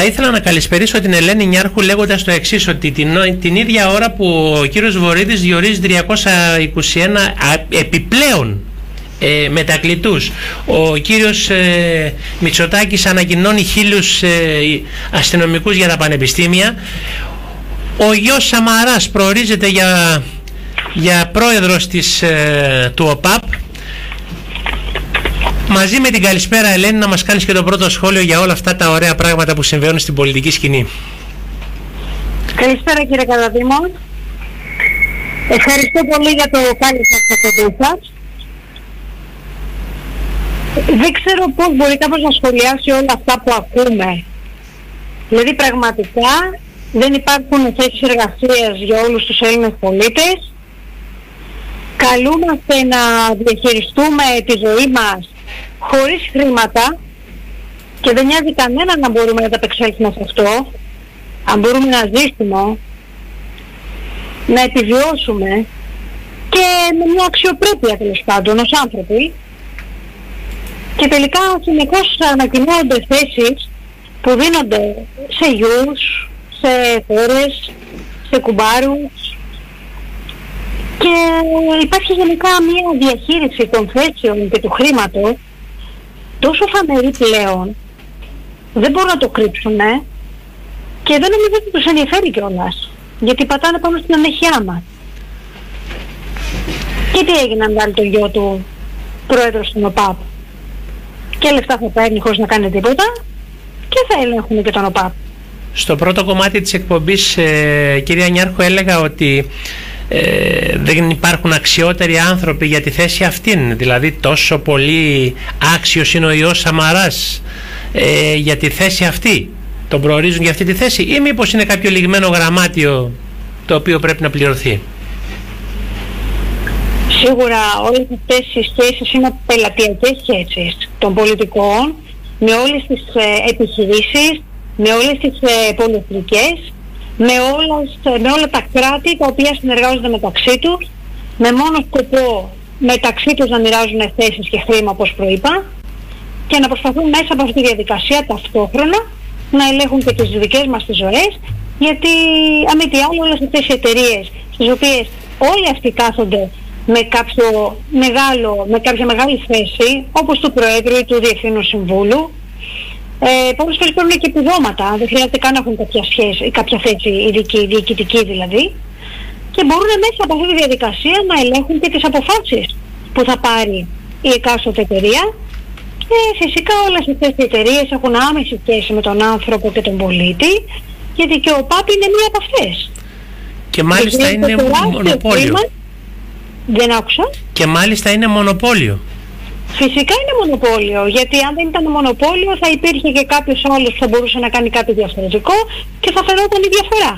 Θα ήθελα να καλησπερίσω την Ελένη Νιάρχου λέγοντας το εξής ότι την, την ίδια ώρα που ο κύριος Βορύδης διορίζει 321 επιπλέον ε, μετακλητούς ο κύριος ε, Μητσοτάκης ανακοινώνει χίλιους ε, αστυνομικούς για τα πανεπιστήμια. Ο γιος Σαμαράς προορίζεται για, για πρόεδρος της, ε, του ΟΠΑΠ Μαζί με την καλησπέρα Ελένη να μας κάνεις και το πρώτο σχόλιο για όλα αυτά τα ωραία πράγματα που συμβαίνουν στην πολιτική σκηνή. Καλησπέρα κύριε Καλαδήμο. Ευχαριστώ πολύ για το κάλεσμα στο σας. Δεν ξέρω πώς μπορεί κάποιος να σχολιάσει όλα αυτά που ακούμε. Δηλαδή πραγματικά δεν υπάρχουν θέσεις εργασίας για όλους τους Έλληνες πολίτες. Καλούμαστε να διαχειριστούμε τη ζωή μας χωρίς χρήματα και δεν νοιάζει κανένα να μπορούμε να τα απεξέλθουμε σε αυτό, αν μπορούμε να ζήσουμε, να επιβιώσουμε και με μια αξιοπρέπεια τέλος πάντων ως άνθρωποι. Και τελικά συνεχώς ανακοινώνονται θέσεις που δίνονται σε γιους, σε χώρες, σε κουμπάρους. Και υπάρχει γενικά μια διαχείριση των θέσεων και του χρήματος τόσο φανερή πλέον, δεν μπορούν να το κρύψουν και δεν νομίζω ότι τους ενδιαφέρει κιόλας, γιατί πατάνε πάνω στην ανέχειά μας. Και τι έγινε αν βάλει το γιο του πρόεδρο στην ΟΠΑΠ; Και λεφτά θα παίρνει χωρίς να κάνει τίποτα και θα ελέγχουν και τον ΟΠΑΠ. Στο πρώτο κομμάτι της εκπομπής, ε, κυρία Νιάρχο, έλεγα ότι ε, δεν υπάρχουν αξιότεροι άνθρωποι για τη θέση αυτήν. Δηλαδή τόσο πολύ άξιος είναι ο Υιός Σαμαράς ε, για τη θέση αυτή. Τον προορίζουν για αυτή τη θέση ή μήπως είναι κάποιο λιγμένο γραμμάτιο το οποίο πρέπει να πληρωθεί; Σίγουρα όλες αυτές οι σχέσεις είναι πελατειακές σχέσεις των πολιτικών με όλες τις ε, επιχειρήσεις, με όλες τις ε, με όλα, με όλα τα κράτη τα οποία συνεργάζονται μεταξύ τους με μόνο σκοπό μεταξύ τους να μοιράζουν θέσεις και χρήμα όπως προείπα και να προσπαθούν μέσα από αυτή τη διαδικασία ταυτόχρονα να ελέγχουν και τις δικές μας τις ζωές γιατί αν μη τι άλλο όλες αυτές οι εταιρείες στις οποίες όλοι αυτοί κάθονται με, κάποιο μεγάλο, με κάποια μεγάλη θέση όπως του Προέδρου ή του Διευθύνου Συμβούλου ε, πολλές φορές παίρνουν και επιδόματα, δεν χρειάζεται καν να έχουν κάποια, σχέση, κάποια θέση ειδική, διοικητική δηλαδή και μπορούν μέσα από αυτή τη διαδικασία να ελέγχουν και τις αποφάσεις που θα πάρει η εκάστοτε εταιρεία και φυσικά όλες αυτές οι εταιρείες έχουν άμεση σχέση με τον άνθρωπο και τον πολίτη γιατί και ο ΠΑΠ είναι μία από αυτές. Και μάλιστα είναι μονοπόλιο. δεν άκουσα. Και μάλιστα είναι μονοπόλιο. Φυσικά είναι μονοπόλιο, γιατί αν δεν ήταν μονοπόλιο θα υπήρχε και κάποιος άλλος που θα μπορούσε να κάνει κάτι διαφορετικό και θα φαινόταν η διαφορά.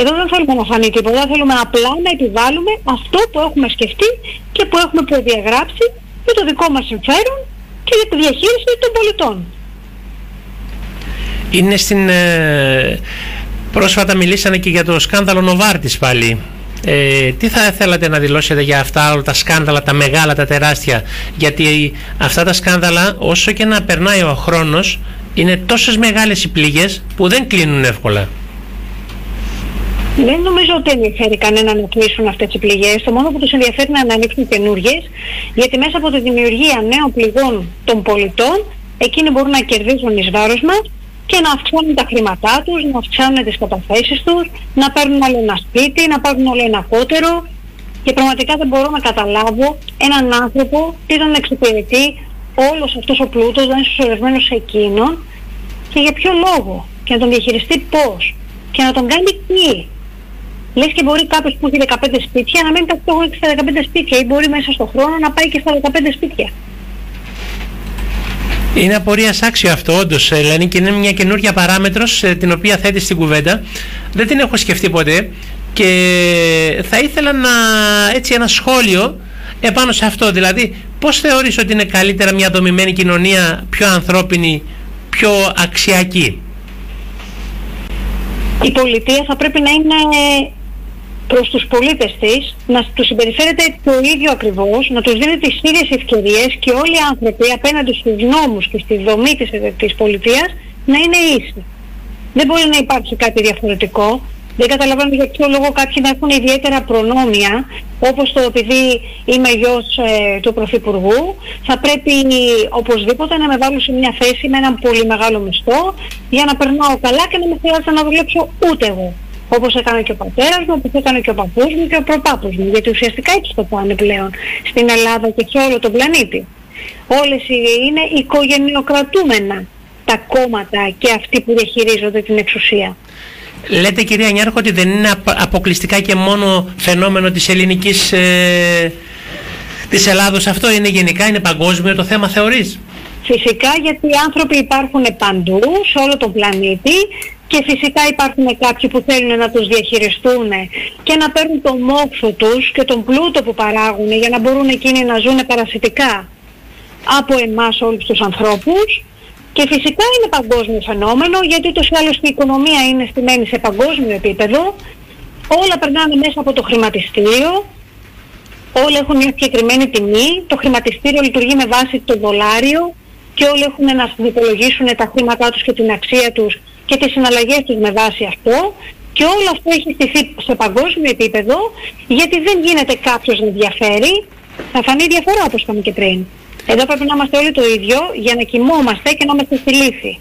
Εδώ δεν θέλουμε να φανεί τίποτα, θέλουμε απλά να επιβάλλουμε αυτό που έχουμε σκεφτεί και που έχουμε προδιαγράψει για το δικό μας συμφέρον και για τη διαχείριση των πολιτών. Είναι στην... Ε, πρόσφατα μιλήσανε και για το σκάνδαλο Νοβάρτης πάλι. Ε, τι θα θέλατε να δηλώσετε για αυτά όλα τα σκάνδαλα, τα μεγάλα, τα τεράστια; Γιατί αυτά τα σκάνδαλα όσο και να περνάει ο χρόνος είναι τόσες μεγάλες οι πληγές που δεν κλείνουν εύκολα. Δεν νομίζω ότι ενδιαφέρει κανένα να κλείσουν αυτές τις πληγές. Το μόνο που τους ενδιαφέρει είναι να ανοίξουν καινούργιες, γιατί μέσα από τη δημιουργία νέων πληγών των πολιτών, εκείνοι μπορούν να κερδίζουν εις βάρος μας και να αυξάνουν τα χρήματά τους, να αυξάνουν τις καταθέσεις τους, να παίρνουν άλλο ένα σπίτι, να πάρουν άλλο ένα κότερο και πραγματικά δεν μπορώ να καταλάβω έναν άνθρωπο τι τον εξυπηρετεί όλος αυτός ο πλούτος, δεν είναι συσσωρευμένος σε εκείνον και για ποιο λόγο; Και να τον διαχειριστεί πώς; Και να τον κάνει τι. Λες και μπορεί κάποιος που έχει 15 σπίτια να μένει καθόλου στα 15 σπίτια ή μπορεί μέσα στον χρόνο να πάει και στα 15 σπίτια. Είναι απορίας άξιο αυτό, όντως, Ελένη, και είναι μια καινούργια παράμετρος ε, την οποία θέτει στην κουβέντα. Δεν την έχω σκεφτεί ποτέ και θα ήθελα να έτσι ένα σχόλιο επάνω σε αυτό. Δηλαδή, πώς θεωρείς ότι είναι καλύτερα μια δομημένη κοινωνία, πιο ανθρώπινη, πιο αξιακή; Η πολιτεία θα πρέπει να είναι προς τους πολίτες της να τους συμπεριφέρεται το ίδιο ακριβώς, να τους δίνει τις ίδιες ευκαιρίες και όλοι οι άνθρωποι απέναντι στους νόμους και στη δομή της, της πολιτείας να είναι ίσοι. Δεν μπορεί να υπάρξει κάτι διαφορετικό. Δεν καταλαβαίνω για ποιο λόγο κάποιοι να έχουν ιδιαίτερα προνόμια, όπως το επειδή είμαι γιος ε, του Πρωθυπουργού, θα πρέπει οπωσδήποτε να με βάλουν σε μια θέση με έναν πολύ μεγάλο μισθό για να περνάω καλά και να μην χρειάζεται να δουλέψω ούτε εγώ. Όπως έκανε και ο πατέρας μου, όπως έκανε και ο παππούς μου και ο προπάπους μου. Γιατί ουσιαστικά έτσι το πάνε πλέον στην Ελλάδα και σε όλο τον πλανήτη. Όλες είναι οικογενειοκρατούμενα τα κόμματα και αυτοί που διαχειρίζονται την εξουσία. Λέτε κυρία Νιάρχο ότι δεν είναι αποκλειστικά και μόνο φαινόμενο της ελληνικής ε, της Ελλάδος αυτό; Είναι γενικά, είναι παγκόσμιο το θέμα θεωρείς; Φυσικά γιατί οι άνθρωποι υπάρχουν παντού σε όλο τον πλανήτη και φυσικά υπάρχουν κάποιοι που θέλουν να τους διαχειριστούν και να παίρνουν τον μόξο τους και τον πλούτο που παράγουν για να μπορούν εκείνοι να ζουν παρασιτικά από εμάς όλους τους ανθρώπους και φυσικά είναι παγκόσμιο φαινόμενο γιατί το άλλως η οικονομία είναι στημένη σε παγκόσμιο επίπεδο. Όλα περνάνε μέσα από το χρηματιστήριο. Όλα έχουν μια συγκεκριμένη τιμή. Το χρηματιστήριο λειτουργεί με βάση το δολάριο και όλοι έχουν να συνυπολογίσουν τα χρήματά τους και την αξία τους και τις συναλλαγές τους με βάση αυτό. Και όλο αυτό έχει στηθεί σε παγκόσμιο επίπεδο γιατί δεν γίνεται κάποιος να διαφέρει. Θα φανεί διαφορά όπως είπαμε και πριν. Εδώ πρέπει να είμαστε όλοι το ίδιο για να κοιμόμαστε και να είμαστε στη λύση.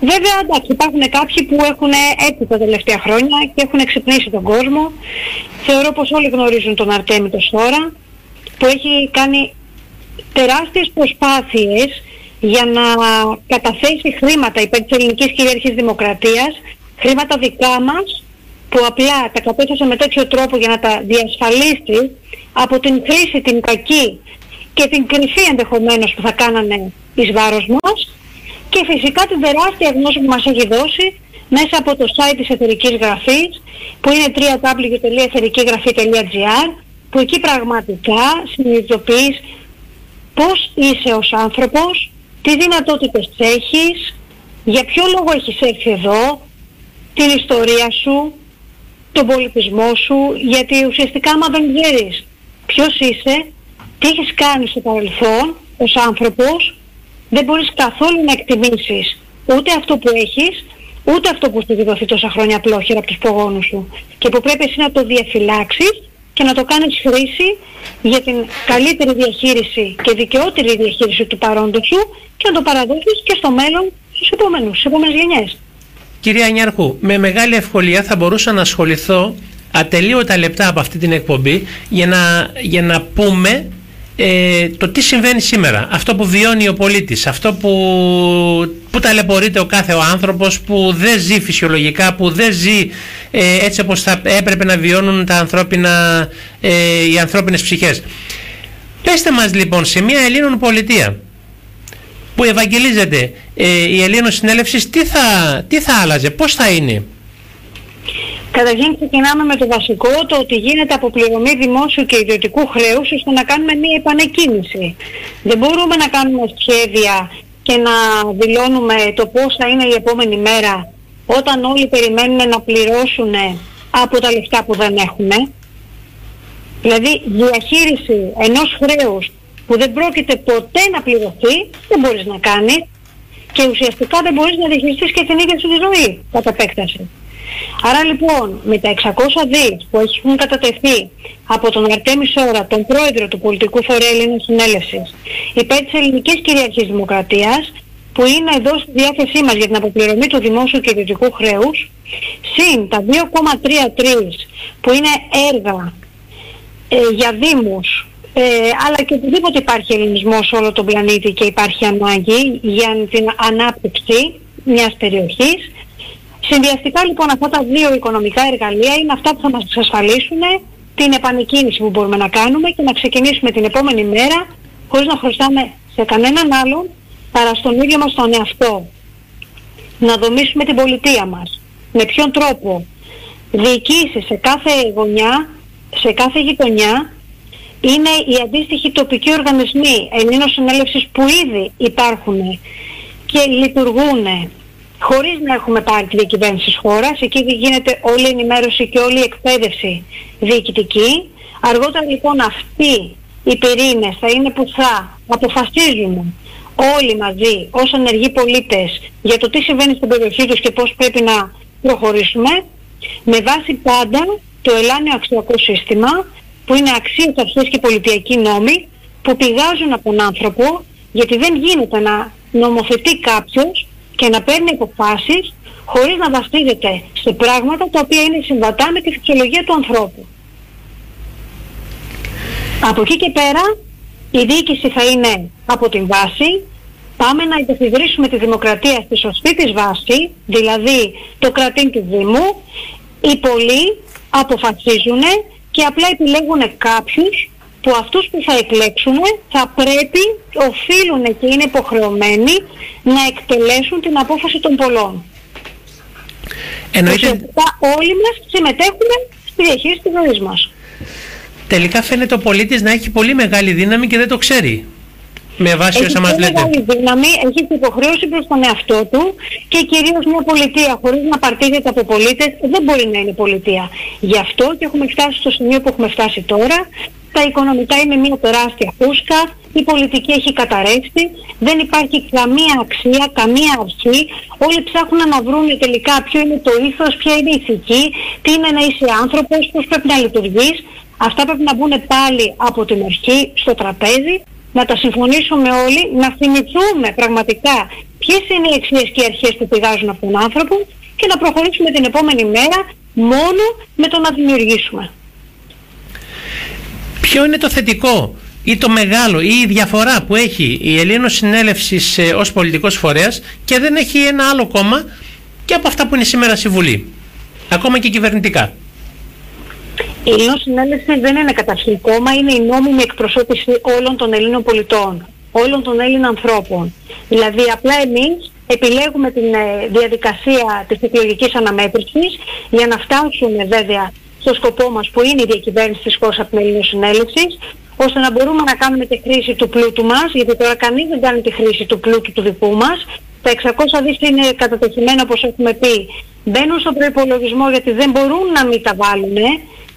Βέβαια, εντάξει, υπάρχουν κάποιοι που έχουν έτσι τα τελευταία χρόνια και έχουν εξυπνήσει τον κόσμο. Θεωρώ πως όλοι γνωρίζουν τον Αρτέμι το Σόρα, που έχει κάνει τεράστιες προσπάθειες για να καταθέσει χρήματα υπέρ της ελληνικής κυριαρχής δημοκρατίας, χρήματα δικά μας, που απλά τα κατέθεσε με τέτοιο τρόπο για να τα διασφαλίσει από την χρήση την κακή και την κρυφή ενδεχομένως που θα κάνανε εις βάρος μας και φυσικά την τεράστια γνώση που μας έχει δώσει μέσα από το site της εταιρικής γραφής που είναι www.εταιρικήγραφή.gr που εκεί πραγματικά συνειδητοποιείς πώς είσαι ως άνθρωπος, τι δυνατότητες έχεις, για ποιο λόγο έχεις έρθει εδώ, την ιστορία σου, τον πολιτισμό σου, γιατί ουσιαστικά άμα δεν ξέρεις ποιος είσαι, τι έχεις κάνει στο παρελθόν ως άνθρωπος, δεν μπορείς καθόλου να εκτιμήσεις ούτε αυτό που έχεις, ούτε αυτό που σου έχει δοθεί τόσα χρόνια απλόχερα από τους προγόνους σου. Και που πρέπει εσύ να το διαφυλάξεις και να το κάνεις χρήση για την καλύτερη διαχείριση και δικαιότερη διαχείριση του παρόντος σου και να το παραδώσεις και στο μέλλον στους επόμενους, στις επόμενες γενιές. Κυρία Νιάρχου, με μεγάλη ευκολία θα μπορούσα να ασχοληθώ ατελείωτα λεπτά από αυτή την εκπομπή για να, για να πούμε ε, το τι συμβαίνει σήμερα, αυτό που βιώνει ο πολίτης, αυτό που, που ταλαιπωρείται ο κάθε ο άνθρωπος, που δεν ζει φυσιολογικά, που δεν ζει ε, έτσι όπως θα έπρεπε να βιώνουν τα ανθρώπινα, ε, οι ανθρώπινες ψυχές. Πεςτε μας λοιπόν σε μια Ελλήνων πολιτεία που ευαγγελίζεται ε, η Ελλήνων συνέλευσης τι θα, τι θα άλλαζε, πώς θα είναι; Καταρχήν ξεκινάμε με το βασικό, το ότι γίνεται αποπληρωμή δημόσιου και ιδιωτικού χρέους ώστε να κάνουμε μια επανεκκίνηση. Δεν μπορούμε να κάνουμε σχέδια και να δηλώνουμε το πώς θα είναι η επόμενη μέρα όταν όλοι περιμένουν να πληρώσουν από τα λεφτά που δεν έχουμε. Δηλαδή διαχείριση ενός χρέους που δεν πρόκειται ποτέ να πληρωθεί δεν μπορείς να κάνεις και ουσιαστικά δεν μπορείς να διαχειριστείς και την ίδια σου τη ζωή κατά επέκταση. Άρα λοιπόν με τα 600 δις που έχουν κατατεθεί από τον Αρτέμι Σόρα, τον πρόεδρο του πολιτικού φορέα Ελλήνων Συνέλευσης, υπέρ της ελληνικής κυριαρχής δημοκρατίας, που είναι εδώ στη διάθεσή μας για την αποπληρωμή του δημόσιου και ιδιωτικού χρέους, συν τα 2,33 που είναι έργα ε, για δήμους, ε, αλλά και οπουδήποτε υπάρχει ελληνισμός σε όλο τον πλανήτη και υπάρχει ανάγκη για την ανάπτυξη μιας περιοχής, Συνδυαστικά λοιπόν αυτά τα δύο οικονομικά εργαλεία είναι αυτά που θα μας εξασφαλίσουν την επανεκκίνηση που μπορούμε να κάνουμε και να ξεκινήσουμε την επόμενη μέρα χωρίς να χρωστάμε σε κανέναν άλλον παρά στον ίδιο μας τον εαυτό. Να δομήσουμε την πολιτεία μας. Με ποιον τρόπο; Διοικήσεις σε κάθε γωνιά, σε κάθε γειτονιά είναι οι αντίστοιχοι τοπικοί οργανισμοί Ελλήνων Συνέλευσης που ήδη υπάρχουν και λειτουργούν χωρίς να έχουμε πάρει τη διακυβέρνηση της χώρας. Εκεί γίνεται όλη η ενημέρωση και όλη η εκπαίδευση διοικητική. Αργότερα λοιπόν αυτοί οι πυρήνες θα είναι που θα αποφασίζουν όλοι μαζί ως ενεργοί πολίτες για το τι συμβαίνει στην περιοχή τους και πώς πρέπει να προχωρήσουμε με βάση πάντα το ελάνιο αξιακό σύστημα που είναι αξίες, αρχές και πολιτιακοί νόμοι που πηγάζουν από τον άνθρωπο γιατί δεν γίνεται να νομοθετεί κάποιος και να παίρνει αποφάσεις χωρίς να βασίζεται σε πράγματα τα οποία είναι συμβατά με τη φυσιολογία του ανθρώπου. Από εκεί και πέρα η διοίκηση θα είναι από την βάση. Πάμε να υπεφυδρήσουμε τη δημοκρατία στη σωστή της βάση, δηλαδή το κρατήν του Δήμου. Οι πολλοί αποφασίζουν και απλά επιλέγουν κάποιους που αυτούς που θα εκλέξουν θα πρέπει, οφείλουν και είναι υποχρεωμένοι να εκτελέσουν την απόφαση των πολλών. Εννοείται... όλοι μας συμμετέχουμε στη διαχείριση της ζωής μας. Τελικά φαίνεται ο πολίτης να έχει πολύ μεγάλη δύναμη και δεν το ξέρει. Με βάση όσα μας λέτε. Έχει δύναμη, έχει υποχρέωση προς τον εαυτό του και κυρίως μια πολιτεία χωρίς να παρτίζεται από πολίτες δεν μπορεί να είναι πολιτεία. Γι' αυτό και έχουμε φτάσει στο σημείο που έχουμε φτάσει τώρα. Τα οικονομικά είναι μια τεράστια φούσκα, η πολιτική έχει καταρρεύσει, δεν υπάρχει καμία αξία, καμία αρχή. Όλοι ψάχνουν να βρουν τελικά ποιο είναι το ήθος, ποια είναι η ηθική, τι είναι να είσαι άνθρωπος, πώς πρέπει να λειτουργείς. Αυτά πρέπει να μπουν πάλι από την αρχή στο τραπέζι να τα συμφωνήσουμε όλοι, να θυμηθούμε πραγματικά ποιες είναι οι αξίες και οι αρχές που πηγάζουν από τον άνθρωπο και να προχωρήσουμε την επόμενη μέρα μόνο με το να δημιουργήσουμε. Ποιο είναι το θετικό ή το μεγάλο ή η διαφορά που έχει η Ελλήνος Συνέλευσης ε, ως πολιτικός φορέας και δεν έχει ένα άλλο κόμμα και από αυτά που είναι σήμερα στη Βουλή, ακόμα και κυβερνητικά; Η Ελλήνων Συνέλευση δεν είναι καταρχήν κόμμα, είναι η νόμιμη εκπροσώπηση όλων των Ελλήνων πολιτών, όλων των Έλληνων ανθρώπων. Δηλαδή απλά εμείς επιλέγουμε την ε, διαδικασία της εκλογικής αναμέτρησης για να φτάσουμε βέβαια στο σκοπό μας που είναι η διακυβέρνηση της χώρας από την Ελλήνων Συνέλευση, ώστε να μπορούμε να κάνουμε τη χρήση του πλούτου μας, γιατί τώρα κανείς δεν κάνει τη χρήση του πλούτου του δικού μας. Τα 600 δις είναι κατατεθειμένα όπως έχουμε πει, μπαίνουν στον προϋπολογισμό γιατί δεν μπορούν να μην τα βάλουν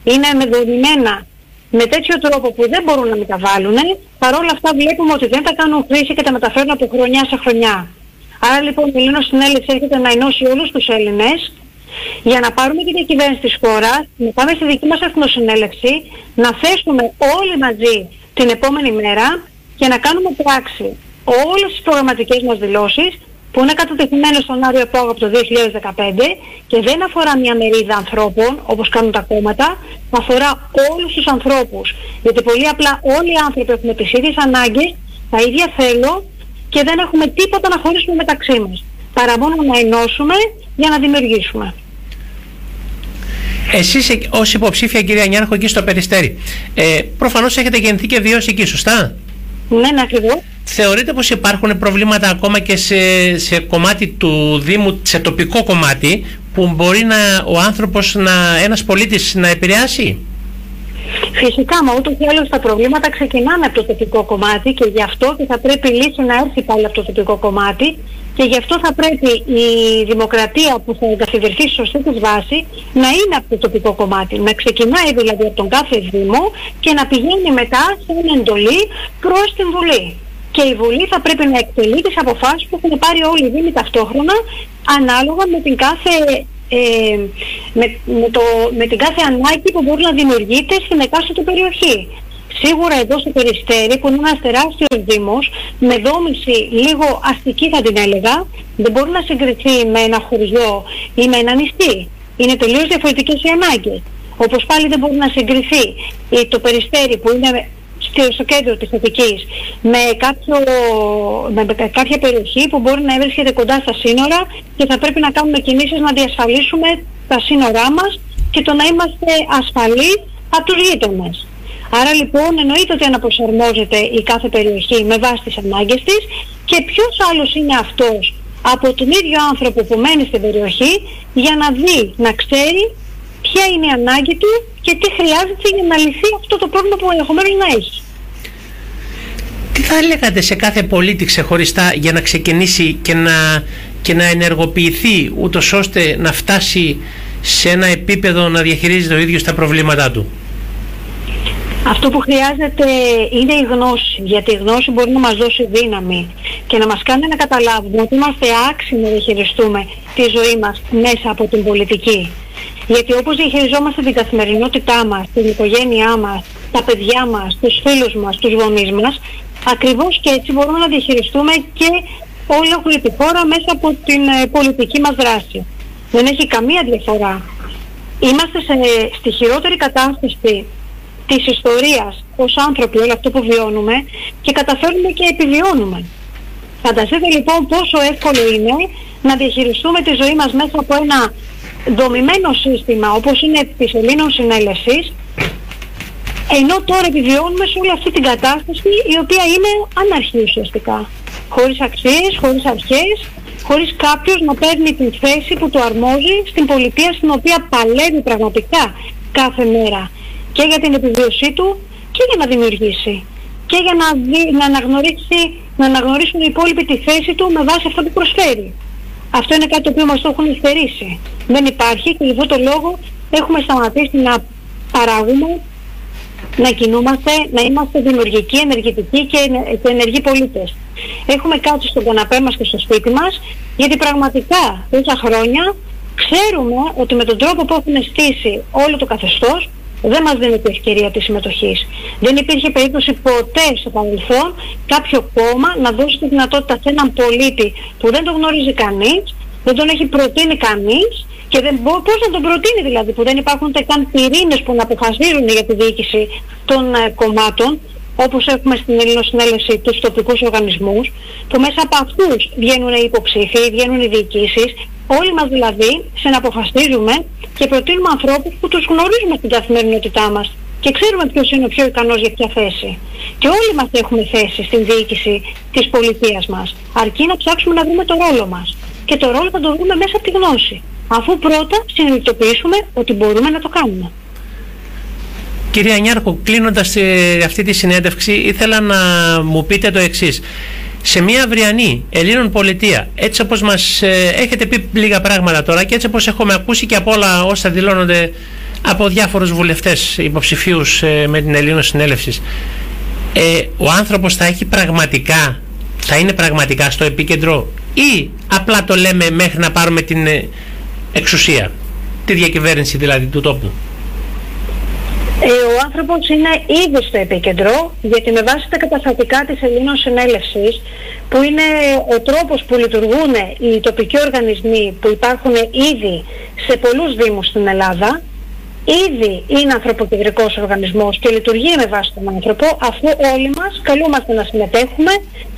είναι μεδονημένα με τέτοιο τρόπο που δεν μπορούν να μεταβάλουν, παρόλα αυτά βλέπουμε ότι δεν τα κάνουν χρήση και τα μεταφέρουν από χρονιά σε χρονιά. Άρα λοιπόν η Ελλήνος Συνέλευση έρχεται να ενώσει όλους τους Έλληνες για να πάρουμε την διακυβέρνηση της χώρας, να πάμε στη δική μας εθνοσυνέλευση, να θέσουμε όλοι μαζί την επόμενη μέρα και να κάνουμε πράξη όλες τις προγραμματικές μας δηλώσεις που είναι κατατεθειμένο στον Άριο Πόγο από το 2015 και δεν αφορά μια μερίδα ανθρώπων όπως κάνουν τα κόμματα, αφορά όλους τους ανθρώπους. Γιατί πολύ απλά όλοι οι άνθρωποι έχουμε τις ίδιες ανάγκες, τα ίδια θέλω και δεν έχουμε τίποτα να χωρίσουμε μεταξύ μας. Παρά μόνο να ενώσουμε για να δημιουργήσουμε. Εσείς ως υποψήφια κυρία Νιάρχο εκεί στο Περιστέρι, ε, προφανώς έχετε γεννηθεί και βιώσει εκεί, σωστά; Ναι, ναι, ακριβώς. Θεωρείτε πως υπάρχουν προβλήματα ακόμα και σε, σε κομμάτι του Δήμου, σε τοπικό κομμάτι, που μπορεί να, ο άνθρωπος, να, ένας πολίτης να επηρεάσει; Φυσικά, μα ούτως ή άλλως τα προβλήματα ξεκινάνε από το τοπικό κομμάτι και γι' αυτό και θα πρέπει η λύση να έρθει πάλι από το τοπικό κομμάτι και γι' αυτό θα πρέπει η δημοκρατία που θα εγκαθιδρυθεί στη σωστή της βάση να είναι από το τοπικό κομμάτι. Να ξεκινάει δηλαδή από τον κάθε Δήμο και να πηγαίνει μετά σε μια εντολή προς την Βουλή. Και η Βουλή θα πρέπει να εκτελεί τις αποφάσεις που έχουν πάρει όλοι οι Δήμοι ταυτόχρονα ανάλογα με την κάθε ε, με, με, το, με την κάθε ανάγκη που μπορεί να δημιουργείται στην εκάστοτε περιοχή. Σίγουρα εδώ στο Περιστέρι που είναι ένας τεράστιος δήμος με δόμηση λίγο αστική θα την έλεγα δεν μπορεί να συγκριθεί με ένα χωριό ή με ένα νησί. Είναι τελείως διαφορετικές οι ανάγκες. Όπως πάλι δεν μπορεί να συγκριθεί το Περιστέρι που είναι στο κέντρο της Αττικής με, κάποιο, με κάποια περιοχή που μπορεί να βρίσκεται κοντά στα σύνορα και θα πρέπει να κάνουμε κινήσεις να διασφαλίσουμε τα σύνορά μας και το να είμαστε ασφαλείς από τους γείτονες. Άρα λοιπόν εννοείται ότι αναπροσαρμόζεται η κάθε περιοχή με βάση τις ανάγκες της και ποιος άλλος είναι αυτός από τον ίδιο άνθρωπο που μένει στην περιοχή για να δει, να ξέρει ποια είναι η ανάγκη του και τι χρειάζεται για να λυθεί αυτό το πρόβλημα που ενδεχομένως να έχει. Τι θα έλεγατε σε κάθε πολίτη ξεχωριστά για να ξεκινήσει και να, και να ενεργοποιηθεί ούτως ώστε να φτάσει σε ένα επίπεδο να διαχειρίζεται ο ίδιος τα προβλήματά του; Αυτό που χρειάζεται είναι η γνώση, γιατί η γνώση μπορεί να μας δώσει δύναμη και να μας κάνει να καταλάβουμε ότι είμαστε άξιοι να διαχειριστούμε τη ζωή μας μέσα από την πολιτική. Γιατί όπως διαχειριζόμαστε την καθημερινότητά μας, την οικογένειά μας, τα παιδιά μας, τους φίλους μας, τους γονείς μας, ακριβώς και έτσι μπορούμε να διαχειριστούμε και όλη τη χώρα μέσα από την ε, πολιτική μας δράση. Δεν έχει καμία διαφορά. Είμαστε σε, στη χειρότερη κατάσταση της ιστορίας ως άνθρωποι όλο αυτό που βιώνουμε και καταφέρνουμε και επιβιώνουμε. Φανταστείτε λοιπόν πόσο εύκολο είναι να διαχειριστούμε τη ζωή μας μέσα από ένα δομημένο σύστημα όπως είναι της Ελλήνων Συνέλευσης ενώ τώρα επιβιώνουμε σε όλη αυτή την κατάσταση η οποία είναι αναρχή ουσιαστικά. Χωρίς αξίες, χωρίς αρχές, χωρίς κάποιος να παίρνει την θέση που του αρμόζει στην πολιτεία στην οποία παλεύει πραγματικά κάθε μέρα και για την επιβίωσή του και για να δημιουργήσει και για να, δει, να, αναγνωρίσει, να αναγνωρίσουν οι υπόλοιποι τη θέση του με βάση αυτό που προσφέρει. Αυτό είναι κάτι το οποίο μας το έχουν στερήσει. Δεν υπάρχει και γι' αυτό το λόγο έχουμε σταματήσει να παράγουμε, να κινούμαστε, να είμαστε δημιουργικοί, ενεργητικοί και, και ενεργοί πολίτες. Έχουμε κάτι στον καναπέ μας και στο σπίτι μας, γιατί πραγματικά τόσα χρόνια ξέρουμε ότι με τον τρόπο που έχουν στήσει όλο το καθεστώς, δεν μας δίνεται ευκαιρία της συμμετοχής. Δεν υπήρχε περίπτωση ποτέ στο παρελθόν κάποιο κόμμα να δώσει τη δυνατότητα σε έναν πολίτη που δεν τον γνωρίζει κανείς, δεν τον έχει προτείνει κανείς και δεν μπορεί πώς να τον προτείνει δηλαδή που δεν υπάρχουν ούτε καν πυρήνες που να αποφασίζουν για τη διοίκηση των ε, κομμάτων όπως έχουμε στην Ελληνοσυνέλευση τους τοπικούς οργανισμούς, που μέσα από αυτούς βγαίνουν οι υποψήφοι, βγαίνουν οι διοικήσεις, όλοι μας δηλαδή συναποφασίζουμε και προτείνουμε ανθρώπους που τους γνωρίζουμε στην καθημερινότητά μας και ξέρουμε ποιος είναι ο πιο ικανός για ποια θέση. Και όλοι μας έχουμε θέση στην διοίκηση της πολιτείας μας, αρκεί να ψάξουμε να βρούμε το ρόλο μας. Και το ρόλο θα το βρούμε μέσα από τη γνώση, αφού πρώτα συνειδητοποιήσουμε ότι μπορούμε να το κάνουμε. Κυρία Νιάρχο, κλείνοντας ε, αυτή τη συνέντευξη, ήθελα να μου πείτε το εξής. Σε μια αυριανή Ελλήνων πολιτεία, έτσι όπως μας ε, έχετε πει λίγα πράγματα τώρα και έτσι όπως έχουμε ακούσει και από όλα όσα δηλώνονται από διάφορους βουλευτές υποψηφίους ε, με την Ελλήνων Συνέλευσης, ο άνθρωπος θα έχει πραγματικά, θα είναι πραγματικά στο επίκεντρο ή απλά το λέμε μέχρι να πάρουμε την εξουσία, τη διακυβέρνηση δηλαδή του τόπου; Ε, ο άνθρωπος είναι ήδη στο επίκεντρο, γιατί με βάση τα καταστατικά της Ελλήνων Συνέλευσης, που είναι ο τρόπος που λειτουργούν οι τοπικοί οργανισμοί που υπάρχουν ήδη σε πολλούς δήμους στην Ελλάδα, ήδη είναι ανθρωποκεντρικός οργανισμός και λειτουργεί με βάση τον άνθρωπο, αφού όλοι μας καλούμαστε να συμμετέχουμε,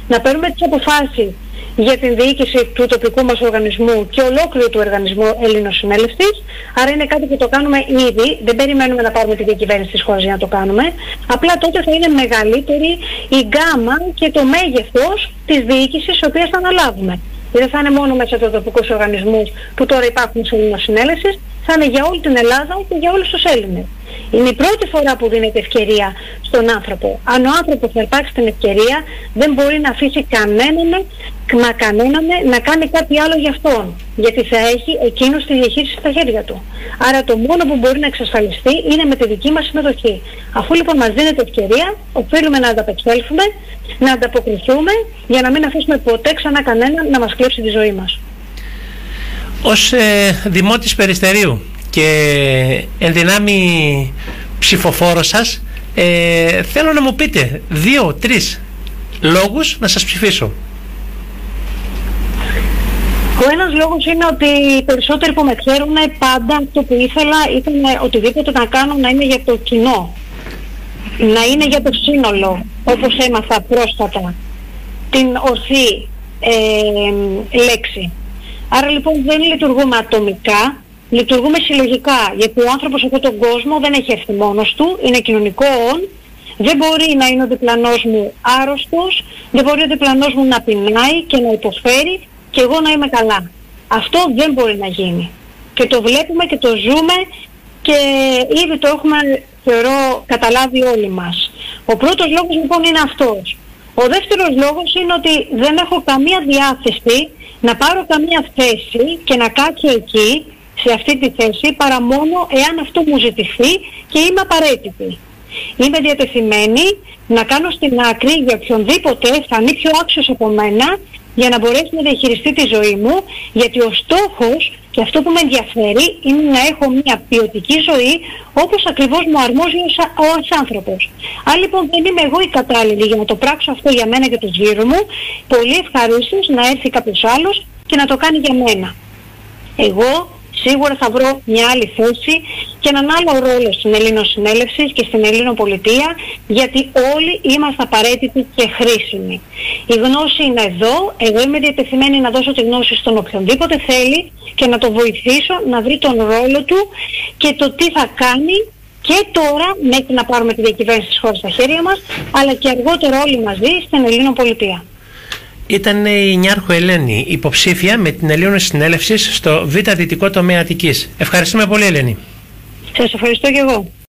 να παίρνουμε τις αποφάσεις για την διοίκηση του τοπικού μας οργανισμού και ολόκληρου του οργανισμού Συνέλευτης. Άρα είναι κάτι που το κάνουμε ήδη, δεν περιμένουμε να πάρουμε τη διακυβέρνηση της χώρας για να το κάνουμε. Απλά τότε θα είναι μεγαλύτερη η γκάμα και το μέγεθος της διοίκησης η οποία θα αναλάβουμε. Δεν θα είναι μόνο μέσα από τοπικούς οργανισμούς που τώρα υπάρχουν σε Συνέλευσης, θα είναι για όλη την Ελλάδα και για όλους τους Έλληνες. Είναι η πρώτη φορά που δίνεται ευκαιρία στον άνθρωπο. Αν ο άνθρωπος θα υπάρξει την ευκαιρία, δεν μπορεί να αφήσει κανέναν, μα κανέναν να κάνει κάτι άλλο για αυτόν. Γιατί θα έχει εκείνος τη διαχείριση στα χέρια του. Άρα το μόνο που μπορεί να εξασφαλιστεί είναι με τη δική μας συμμετοχή. Αφού λοιπόν μας δίνεται ευκαιρία, οφείλουμε να ανταπεξέλθουμε, να ανταποκριθούμε για να μην αφήσουμε ποτέ ξανά κανέναν να μας κλέψει τη ζωή μας. Ως ε, δημότης Περιστερίου και ενδυνάμει ψηφοφόρο σας ε, θέλω να μου πείτε δύο-τρεις λόγους να σας ψηφίσω. Ο ένας λόγος είναι ότι οι περισσότεροι που με ξέρουν πάντα αυτό που ήθελα ήταν οτιδήποτε να κάνω να είναι για το κοινό. Να είναι για το σύνολο, όπως έμαθα πρόσφατα, την ορθή ε, λέξη. Άρα λοιπόν δεν λειτουργούμε ατομικά, λειτουργούμε συλλογικά. Γιατί ο άνθρωπος σε αυτόν τον κόσμο δεν έχει έρθει μόνος του, είναι κοινωνικό όν, δεν μπορεί να είναι ο διπλανός μου άρρωστος, δεν μπορεί ο διπλανός μου να πεινάει και να υποφέρει και εγώ να είμαι καλά. Αυτό δεν μπορεί να γίνει. Και το βλέπουμε και το ζούμε και ήδη το έχουμε θεωρώ καταλάβει όλοι μας. Ο πρώτος λόγος λοιπόν είναι αυτός. Ο δεύτερος λόγος είναι ότι δεν έχω καμία διάθεση να πάρω καμία θέση και να κάτσω εκεί, σε αυτή τη θέση, παρά μόνο εάν αυτό μου ζητηθεί και είμαι απαραίτητη. Είμαι διατεθειμένη να κάνω στην άκρη για οποιονδήποτε θα είναι πιο άξιος από μένα για να μπορέσει να διαχειριστεί τη ζωή μου, γιατί ο στόχος και αυτό που με ενδιαφέρει είναι να έχω μια ποιοτική ζωή όπως ακριβώς μου αρμόζει ως, άνθρωπος. Αν λοιπόν δεν είμαι εγώ η κατάλληλη για να το πράξω αυτό για μένα και τους γύρω μου, πολύ ευχαρίστως να έρθει κάποιος άλλος και να το κάνει για μένα. Εγώ σίγουρα θα βρω μια άλλη θέση και έναν άλλο ρόλο στην Συνέλευσης και στην Πολιτεία γιατί όλοι είμαστε απαραίτητοι και χρήσιμοι. Η γνώση είναι εδώ, εγώ είμαι διατεθειμένη να δώσω τη γνώση στον οποιονδήποτε θέλει και να το βοηθήσω να βρει τον ρόλο του και το τι θα κάνει και τώρα μέχρι να πάρουμε τη διακυβέρνηση της χώρας στα χέρια μας αλλά και αργότερα όλοι μαζί στην Πολιτεία ήταν η Νιάρχο Ελένη, υποψήφια με την Ελλήνων Συνέλευσης στο Β' Δυτικό Τομέα Αττικής. Ευχαριστούμε πολύ Ελένη. Σας ευχαριστώ και εγώ.